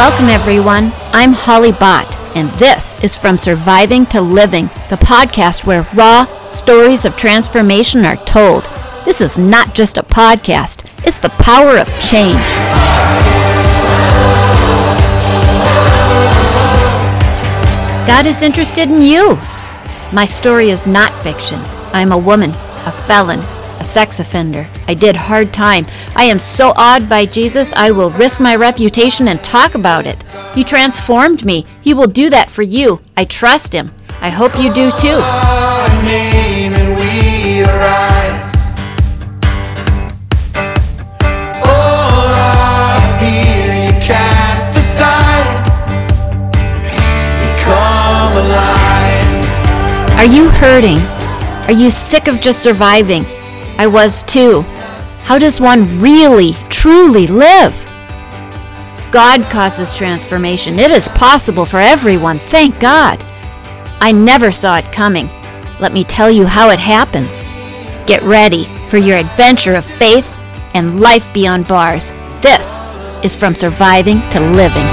Welcome, everyone. I'm Holly Bott, and this is From Surviving to Living, the podcast where raw stories of transformation are told. This is not just a podcast, it's the power of change. God is interested in you. My story is not fiction. I'm a woman, a felon, a sex offender. I did hard time. I am so awed by Jesus, I will risk my reputation and talk about it. He transformed me. He will do that for you. I trust him. I hope you do too. Are you hurting? Are you sick of just surviving? I was too. How does one really, truly live? God causes transformation. It is possible for everyone, thank God. I never saw it coming. Let me tell you how it happens. Get ready for your adventure of faith and life beyond bars. This is From Surviving to Living.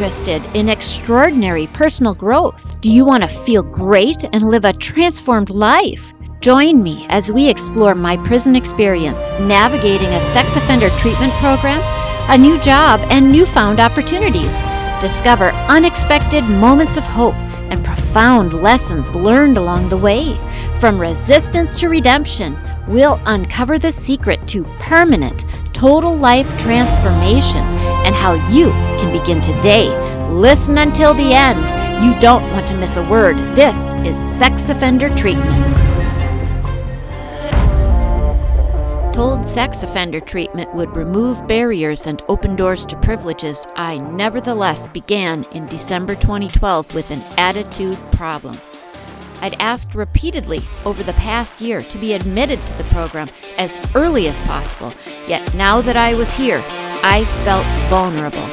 Interested in extraordinary personal growth? Do you want to feel great and live a transformed life? Join me as we explore my prison experience, navigating a sex offender treatment program, a new job, and newfound opportunities. Discover unexpected moments of hope and profound lessons learned along the way. From resistance to redemption, we'll uncover the secret to permanent, total life transformation and how you can begin today. Listen until the end. You don't want to miss a word. This is Sex Offender Treatment. told sex offender treatment would remove barriers and open doors to privileges, I nevertheless began in December 2012 with an attitude problem. I'd asked repeatedly over the past year to be admitted to the program as early as possible, yet now that I was here, I felt vulnerable.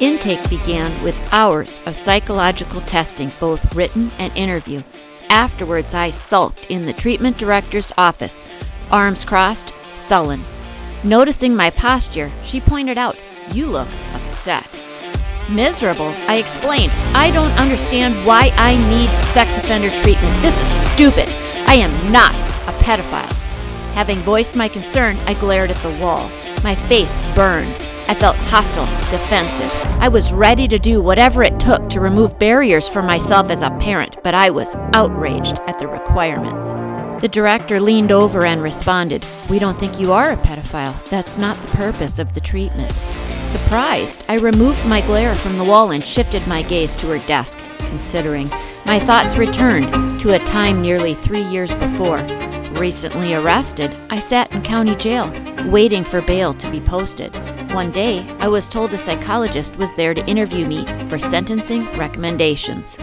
Intake began with hours of psychological testing, both written and interview. Afterwards, I sulked in the treatment director's office, arms crossed, sullen. Noticing my posture, she pointed out, You look upset. Miserable, I explained, I don't understand why I need sex offender treatment. This is stupid. I am not a pedophile. Having voiced my concern, I glared at the wall. My face burned. I felt hostile, defensive. I was ready to do whatever it took to remove barriers for myself as a parent, but I was outraged at the requirements. The director leaned over and responded, We don't think you are a pedophile. That's not the purpose of the treatment. Surprised, I removed my glare from the wall and shifted my gaze to her desk, considering. My thoughts returned to a time nearly three years before. Recently arrested, I sat in county jail, waiting for bail to be posted. One day, I was told a psychologist was there to interview me for sentencing recommendations.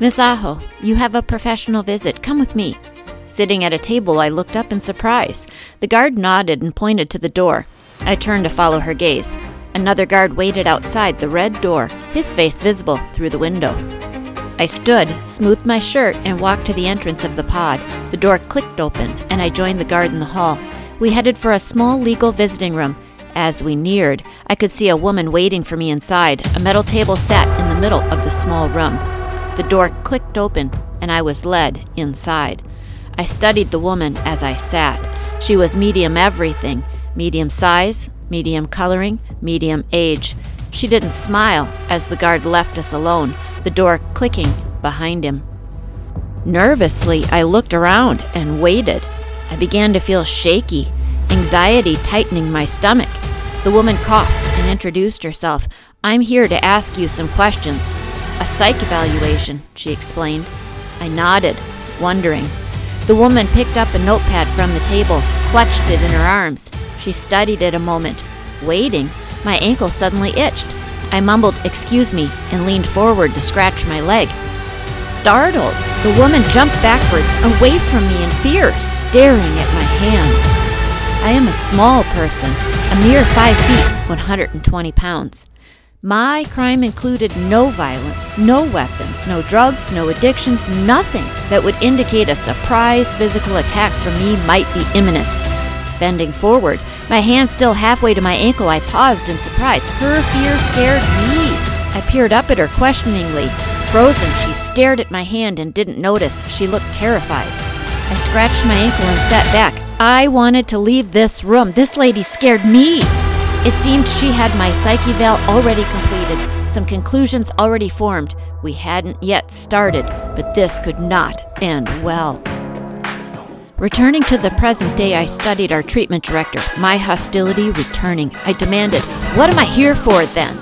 Miss Aho, you have a professional visit. Come with me. Sitting at a table, I looked up in surprise. The guard nodded and pointed to the door. I turned to follow her gaze. Another guard waited outside the red door, his face visible through the window. I stood, smoothed my shirt, and walked to the entrance of the pod. The door clicked open, and I joined the guard in the hall. We headed for a small legal visiting room. As we neared, I could see a woman waiting for me inside. A metal table sat in the middle of the small room. The door clicked open, and I was led inside. I studied the woman as I sat. She was medium everything medium size, medium coloring, medium age. She didn't smile as the guard left us alone, the door clicking behind him. Nervously, I looked around and waited. I began to feel shaky, anxiety tightening my stomach. The woman coughed and introduced herself. I'm here to ask you some questions. A psych evaluation, she explained. I nodded, wondering. The woman picked up a notepad from the table, clutched it in her arms. She studied it a moment. Waiting, my ankle suddenly itched. I mumbled, Excuse me, and leaned forward to scratch my leg. Startled, The woman jumped backwards, away from me in fear, staring at my hand. I am a small person, a mere 5 feet, 120 pounds. My crime included no violence, no weapons, no drugs, no addictions, nothing that would indicate a surprise physical attack from me might be imminent. Bending forward, my hand still halfway to my ankle, I paused in surprise. Her fear scared me. I peered up at her questioningly. Frozen, she stared at my hand and didn't notice. She looked terrified. I scratched my ankle and sat back. I wanted to leave this room. This lady scared me. It seemed she had my psych eval already completed, some conclusions already formed. We hadn't yet started, but this could not end well. Returning to the present day, I studied our treatment director, my hostility returning. I demanded, What am I here for then?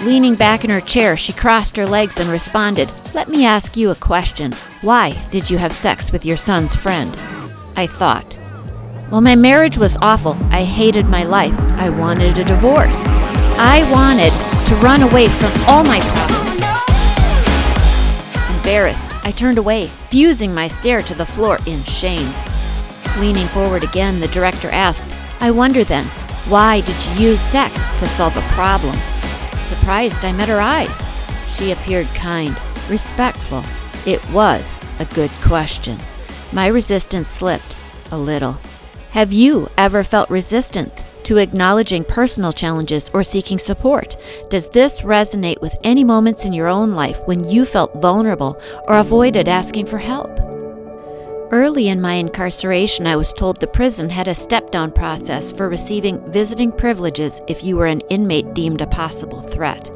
Leaning back in her chair, she crossed her legs and responded, Let me ask you a question. Why did you have sex with your son's friend? I thought, well, my marriage was awful. I hated my life. I wanted a divorce. I wanted to run away from all my problems. Embarrassed, I turned away, fusing my stare to the floor in shame. Leaning forward again, the director asked, I wonder then, why did you use sex to solve a problem? Surprised, I met her eyes. She appeared kind, respectful. It was a good question. My resistance slipped a little. Have you ever felt resistant to acknowledging personal challenges or seeking support? Does this resonate with any moments in your own life when you felt vulnerable or avoided asking for help? Early in my incarceration, I was told the prison had a step down process for receiving visiting privileges if you were an inmate deemed a possible threat.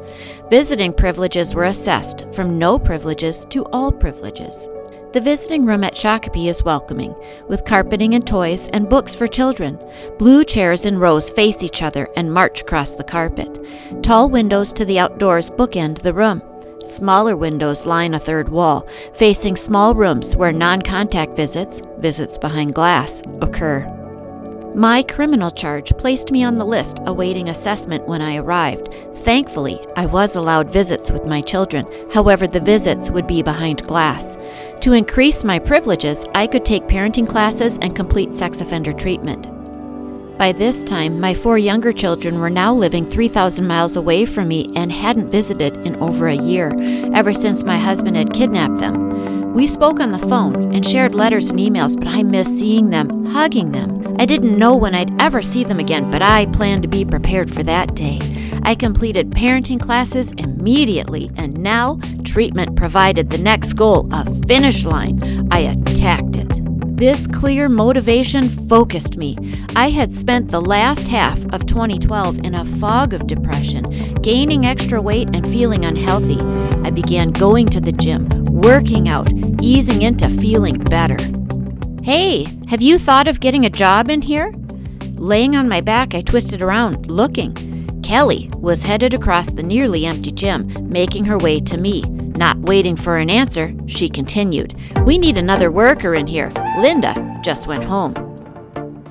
Visiting privileges were assessed from no privileges to all privileges. The visiting room at Shakopee is welcoming, with carpeting and toys and books for children. Blue chairs in rows face each other and march across the carpet. Tall windows to the outdoors bookend the room. Smaller windows line a third wall, facing small rooms where non contact visits, visits behind glass, occur. My criminal charge placed me on the list awaiting assessment when I arrived. Thankfully, I was allowed visits with my children, however, the visits would be behind glass. To increase my privileges, I could take parenting classes and complete sex offender treatment. By this time, my four younger children were now living 3,000 miles away from me and hadn't visited in over a year, ever since my husband had kidnapped them. We spoke on the phone and shared letters and emails, but I missed seeing them, hugging them. I didn't know when I'd ever see them again, but I planned to be prepared for that day. I completed parenting classes immediately, and now treatment provided the next goal a finish line. I attacked it. This clear motivation focused me. I had spent the last half of 2012 in a fog of depression, gaining extra weight and feeling unhealthy. I began going to the gym, working out, easing into feeling better. Hey, have you thought of getting a job in here? Laying on my back, I twisted around, looking. Kelly was headed across the nearly empty gym, making her way to me. Not waiting for an answer, she continued, We need another worker in here. Linda just went home.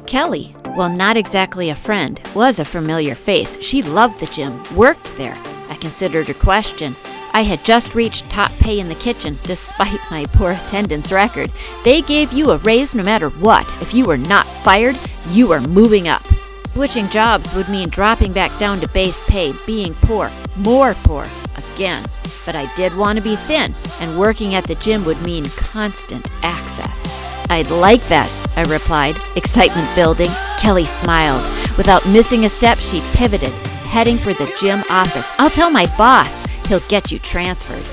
Kelly, well, not exactly a friend, was a familiar face. She loved the gym, worked there. I considered her question. I had just reached top pay in the kitchen, despite my poor attendance record. They gave you a raise no matter what. If you were not fired, you were moving up. Switching jobs would mean dropping back down to base pay, being poor, more poor, again. But I did want to be thin, and working at the gym would mean constant access. I'd like that, I replied, excitement building. Kelly smiled. Without missing a step, she pivoted, heading for the gym office. I'll tell my boss. He'll get you transferred.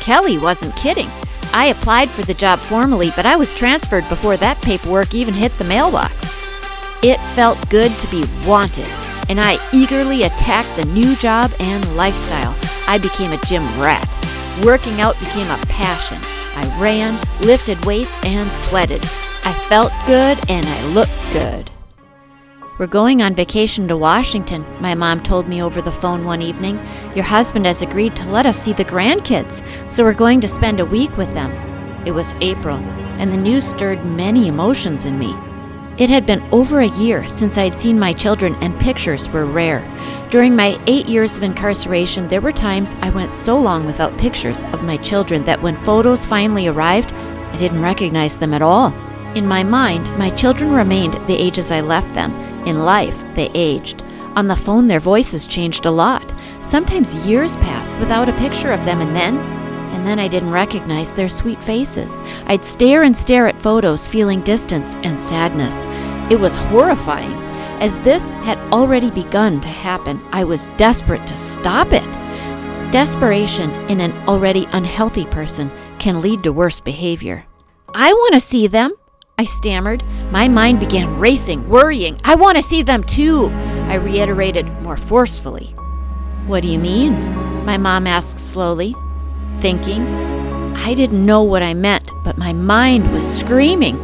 Kelly wasn't kidding. I applied for the job formally, but I was transferred before that paperwork even hit the mailbox. It felt good to be wanted, and I eagerly attacked the new job and lifestyle. I became a gym rat. Working out became a passion. I ran, lifted weights, and sweated. I felt good and I looked good. We're going on vacation to Washington, my mom told me over the phone one evening. Your husband has agreed to let us see the grandkids, so we're going to spend a week with them. It was April, and the news stirred many emotions in me. It had been over a year since I'd seen my children, and pictures were rare. During my eight years of incarceration, there were times I went so long without pictures of my children that when photos finally arrived, I didn't recognize them at all. In my mind, my children remained the ages I left them. In life, they aged. On the phone, their voices changed a lot. Sometimes years passed without a picture of them, and then and then I didn't recognize their sweet faces. I'd stare and stare at photos, feeling distance and sadness. It was horrifying. As this had already begun to happen, I was desperate to stop it. Desperation in an already unhealthy person can lead to worse behavior. I want to see them, I stammered. My mind began racing, worrying. I want to see them too, I reiterated more forcefully. What do you mean? My mom asked slowly thinking. I didn't know what I meant, but my mind was screaming.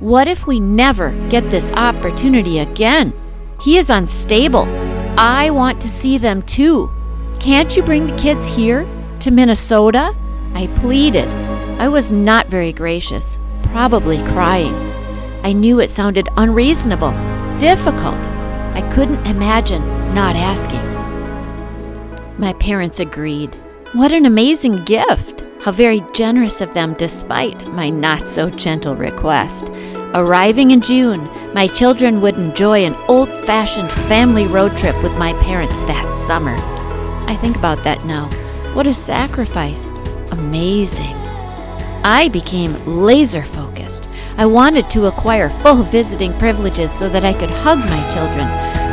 What if we never get this opportunity again? He is unstable. I want to see them too. Can't you bring the kids here to Minnesota? I pleaded. I was not very gracious, probably crying. I knew it sounded unreasonable, difficult. I couldn't imagine not asking. My parents agreed. What an amazing gift! How very generous of them, despite my not so gentle request. Arriving in June, my children would enjoy an old fashioned family road trip with my parents that summer. I think about that now. What a sacrifice! Amazing. I became laser focused. I wanted to acquire full visiting privileges so that I could hug my children.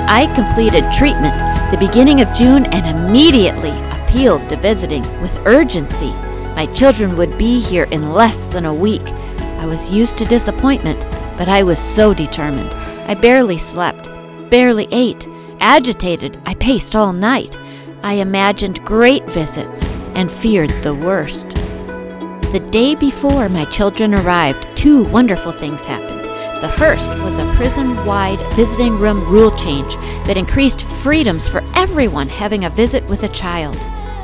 I completed treatment the beginning of June and immediately appealed to visiting with urgency. My children would be here in less than a week. I was used to disappointment, but I was so determined. I barely slept, barely ate. Agitated, I paced all night. I imagined great visits and feared the worst. The day before my children arrived, two wonderful things happened. The first was a prison wide visiting room rule change that increased freedoms for everyone having a visit with a child.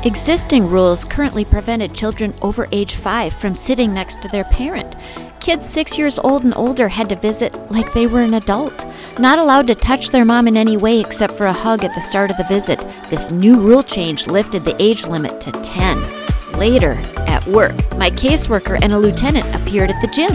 Existing rules currently prevented children over age 5 from sitting next to their parent. Kids 6 years old and older had to visit like they were an adult, not allowed to touch their mom in any way except for a hug at the start of the visit. This new rule change lifted the age limit to 10. Later, at work, my caseworker and a lieutenant appeared at the gym.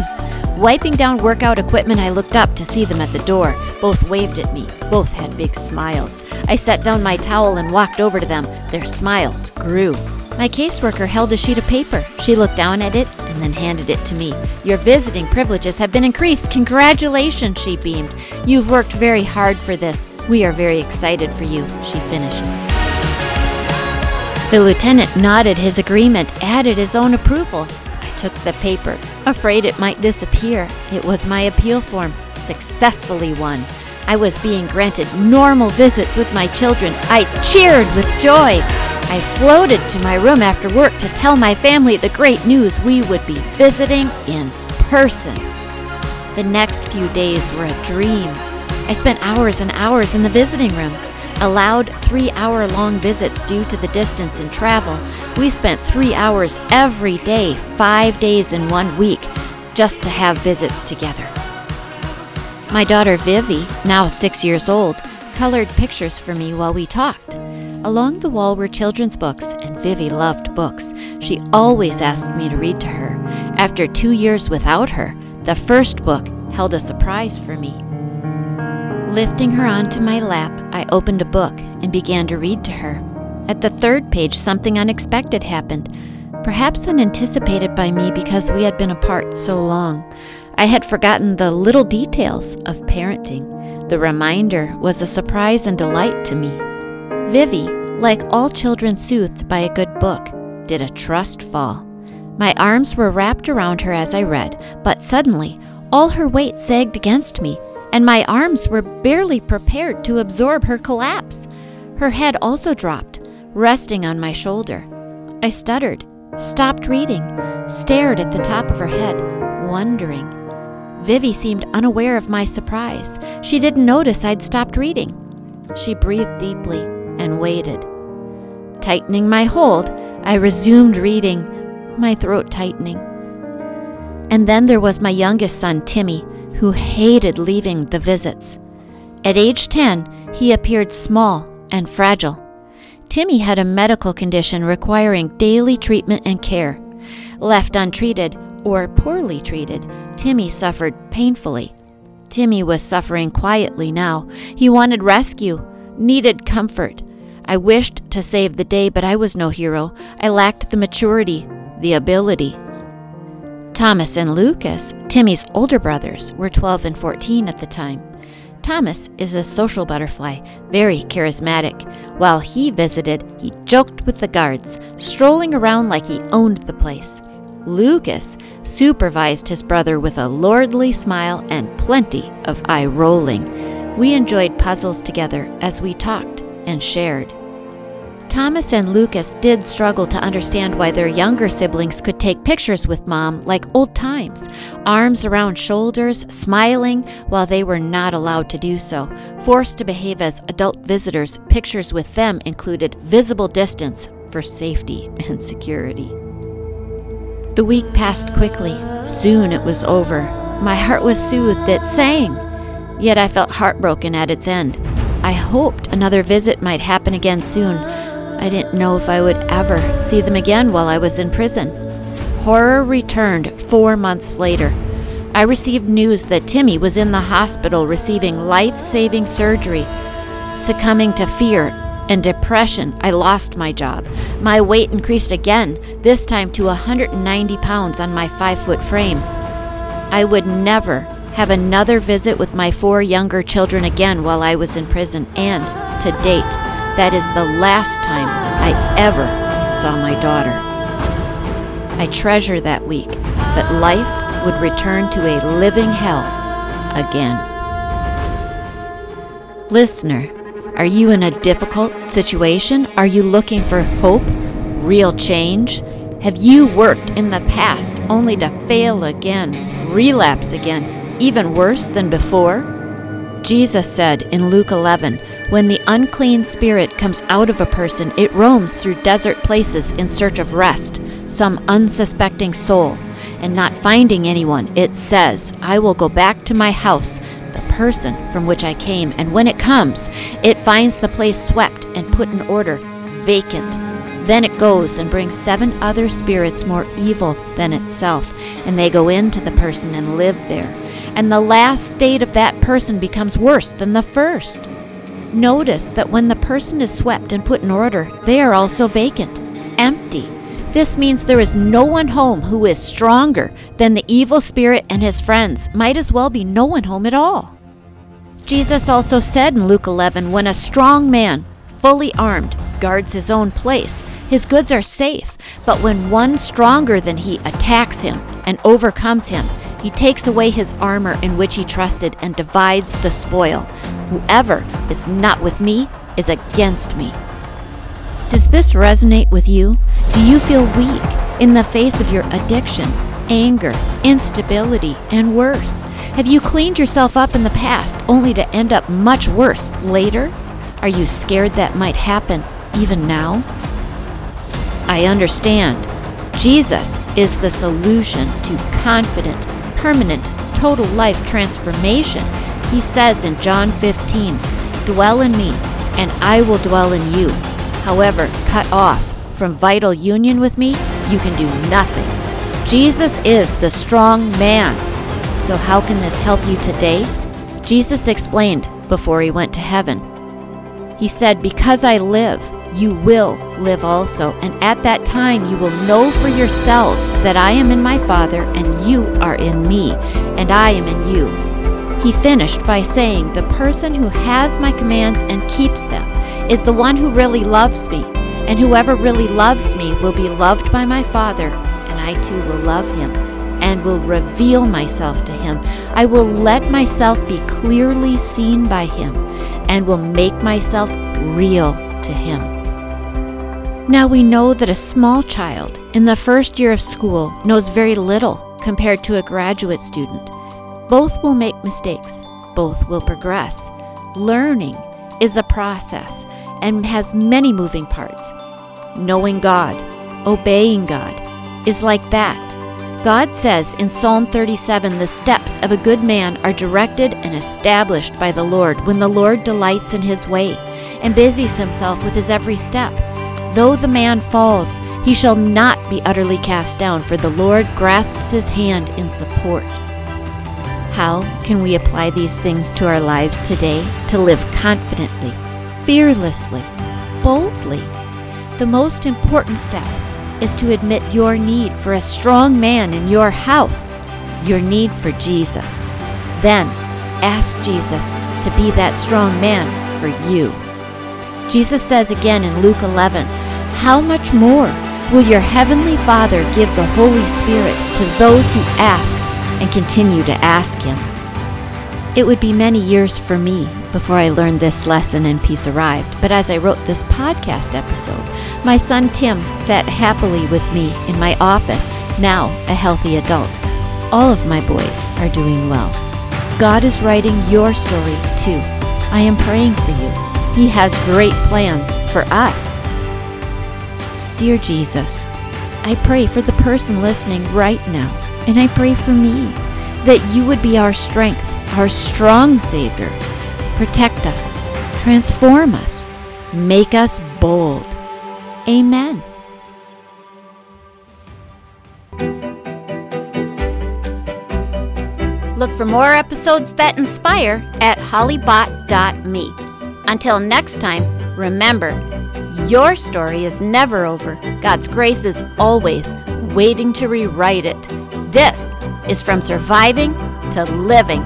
Wiping down workout equipment, I looked up to see them at the door. Both waved at me. Both had big smiles. I set down my towel and walked over to them. Their smiles grew. My caseworker held a sheet of paper. She looked down at it and then handed it to me. Your visiting privileges have been increased. Congratulations, she beamed. You've worked very hard for this. We are very excited for you, she finished. The lieutenant nodded his agreement, added his own approval I took the paper, afraid it might disappear. It was my appeal form, successfully won. I was being granted normal visits with my children. I cheered with joy. I floated to my room after work to tell my family the great news we would be visiting in person. The next few days were a dream. I spent hours and hours in the visiting room allowed three hour long visits due to the distance and travel. We spent three hours every day, five days in one week, just to have visits together. My daughter Vivi, now six years old, colored pictures for me while we talked. Along the wall were children's books, and Vivi loved books. She always asked me to read to her. After two years without her, the first book held a surprise for me. Lifting her onto my lap, I opened a book and began to read to her. At the third page, something unexpected happened, perhaps unanticipated by me because we had been apart so long. I had forgotten the little details of parenting. The reminder was a surprise and delight to me. Vivi, like all children soothed by a good book, did a trust fall. My arms were wrapped around her as I read, but suddenly all her weight sagged against me and my arms were barely prepared to absorb her collapse. Her head also dropped, resting on my shoulder. I stuttered, stopped reading, stared at the top of her head, wondering. Vivi seemed unaware of my surprise. She didn't notice I'd stopped reading. She breathed deeply and waited. Tightening my hold, I resumed reading, my throat tightening. And then there was my youngest son, Timmy, who hated leaving the visits. At age 10, he appeared small and fragile. Timmy had a medical condition requiring daily treatment and care. Left untreated or poorly treated, Timmy suffered painfully. Timmy was suffering quietly now. He wanted rescue, needed comfort. I wished to save the day, but I was no hero. I lacked the maturity, the ability. Thomas and Lucas, Timmy's older brothers, were 12 and 14 at the time. Thomas is a social butterfly, very charismatic. While he visited, he joked with the guards, strolling around like he owned the place. Lucas supervised his brother with a lordly smile and plenty of eye rolling. We enjoyed puzzles together as we talked and shared. Thomas and Lucas did struggle to understand why their younger siblings could take pictures with mom like old times, arms around shoulders, smiling while they were not allowed to do so. Forced to behave as adult visitors, pictures with them included visible distance for safety and security. The week passed quickly. Soon it was over. My heart was soothed, it sang. Yet I felt heartbroken at its end. I hoped another visit might happen again soon. I didn't know if I would ever see them again while I was in prison. Horror returned four months later. I received news that Timmy was in the hospital receiving life saving surgery. Succumbing to fear and depression, I lost my job. My weight increased again, this time to 190 pounds on my five foot frame. I would never have another visit with my four younger children again while I was in prison, and to date, that is the last time I ever saw my daughter. I treasure that week, but life would return to a living hell again. Listener, are you in a difficult situation? Are you looking for hope, real change? Have you worked in the past only to fail again, relapse again, even worse than before? Jesus said in Luke 11, When the unclean spirit comes out of a person, it roams through desert places in search of rest, some unsuspecting soul. And not finding anyone, it says, I will go back to my house the person from which I came, and when it comes, it finds the place swept and put in order, vacant. Then it goes and brings seven other spirits more evil than itself, and they go into the person and live there. And the last state of that person becomes worse than the first. Notice that when the person is swept and put in order, they are also vacant, empty. This means there is no one home who is stronger than the evil spirit and his friends. Might as well be no one home at all. Jesus also said in Luke 11 when a strong man, fully armed, guards his own place, his goods are safe. But when one stronger than he attacks him and overcomes him, he takes away his armor in which he trusted and divides the spoil. Whoever is not with me is against me. Does this resonate with you? Do you feel weak in the face of your addiction, anger, instability, and worse? Have you cleaned yourself up in the past only to end up much worse later? Are you scared that might happen even now? I understand. Jesus is the solution to confident, permanent, total life transformation. He says in John 15, Dwell in me, and I will dwell in you. However, cut off from vital union with me, you can do nothing. Jesus is the strong man so, how can this help you today? Jesus explained before he went to heaven. He said, Because I live, you will live also. And at that time, you will know for yourselves that I am in my Father, and you are in me, and I am in you. He finished by saying, The person who has my commands and keeps them is the one who really loves me. And whoever really loves me will be loved by my Father, and I too will love him and will reveal myself to him. I will let myself be clearly seen by him and will make myself real to him. Now we know that a small child in the first year of school knows very little compared to a graduate student. Both will make mistakes, both will progress. Learning is a process and has many moving parts. Knowing God, obeying God, is like that. God says in Psalm 37 the steps of a good man are directed and established by the Lord when the Lord delights in his way and busies himself with his every step. Though the man falls, he shall not be utterly cast down, for the Lord grasps his hand in support. How can we apply these things to our lives today to live confidently, fearlessly, boldly? The most important step is to admit your need for a strong man in your house, your need for Jesus. Then ask Jesus to be that strong man for you. Jesus says again in Luke 11, How much more will your heavenly Father give the Holy Spirit to those who ask and continue to ask Him? It would be many years for me before I learned this lesson and peace arrived, but as I wrote this podcast episode, my son Tim sat happily with me in my office, now a healthy adult. All of my boys are doing well. God is writing your story too. I am praying for you. He has great plans for us. Dear Jesus, I pray for the person listening right now, and I pray for me that you would be our strength our strong Savior. Protect us, transform us, make us bold. Amen. Look for more episodes that inspire at hollybot.me. Until next time, remember, your story is never over. God's grace is always waiting to rewrite it. This is from surviving to living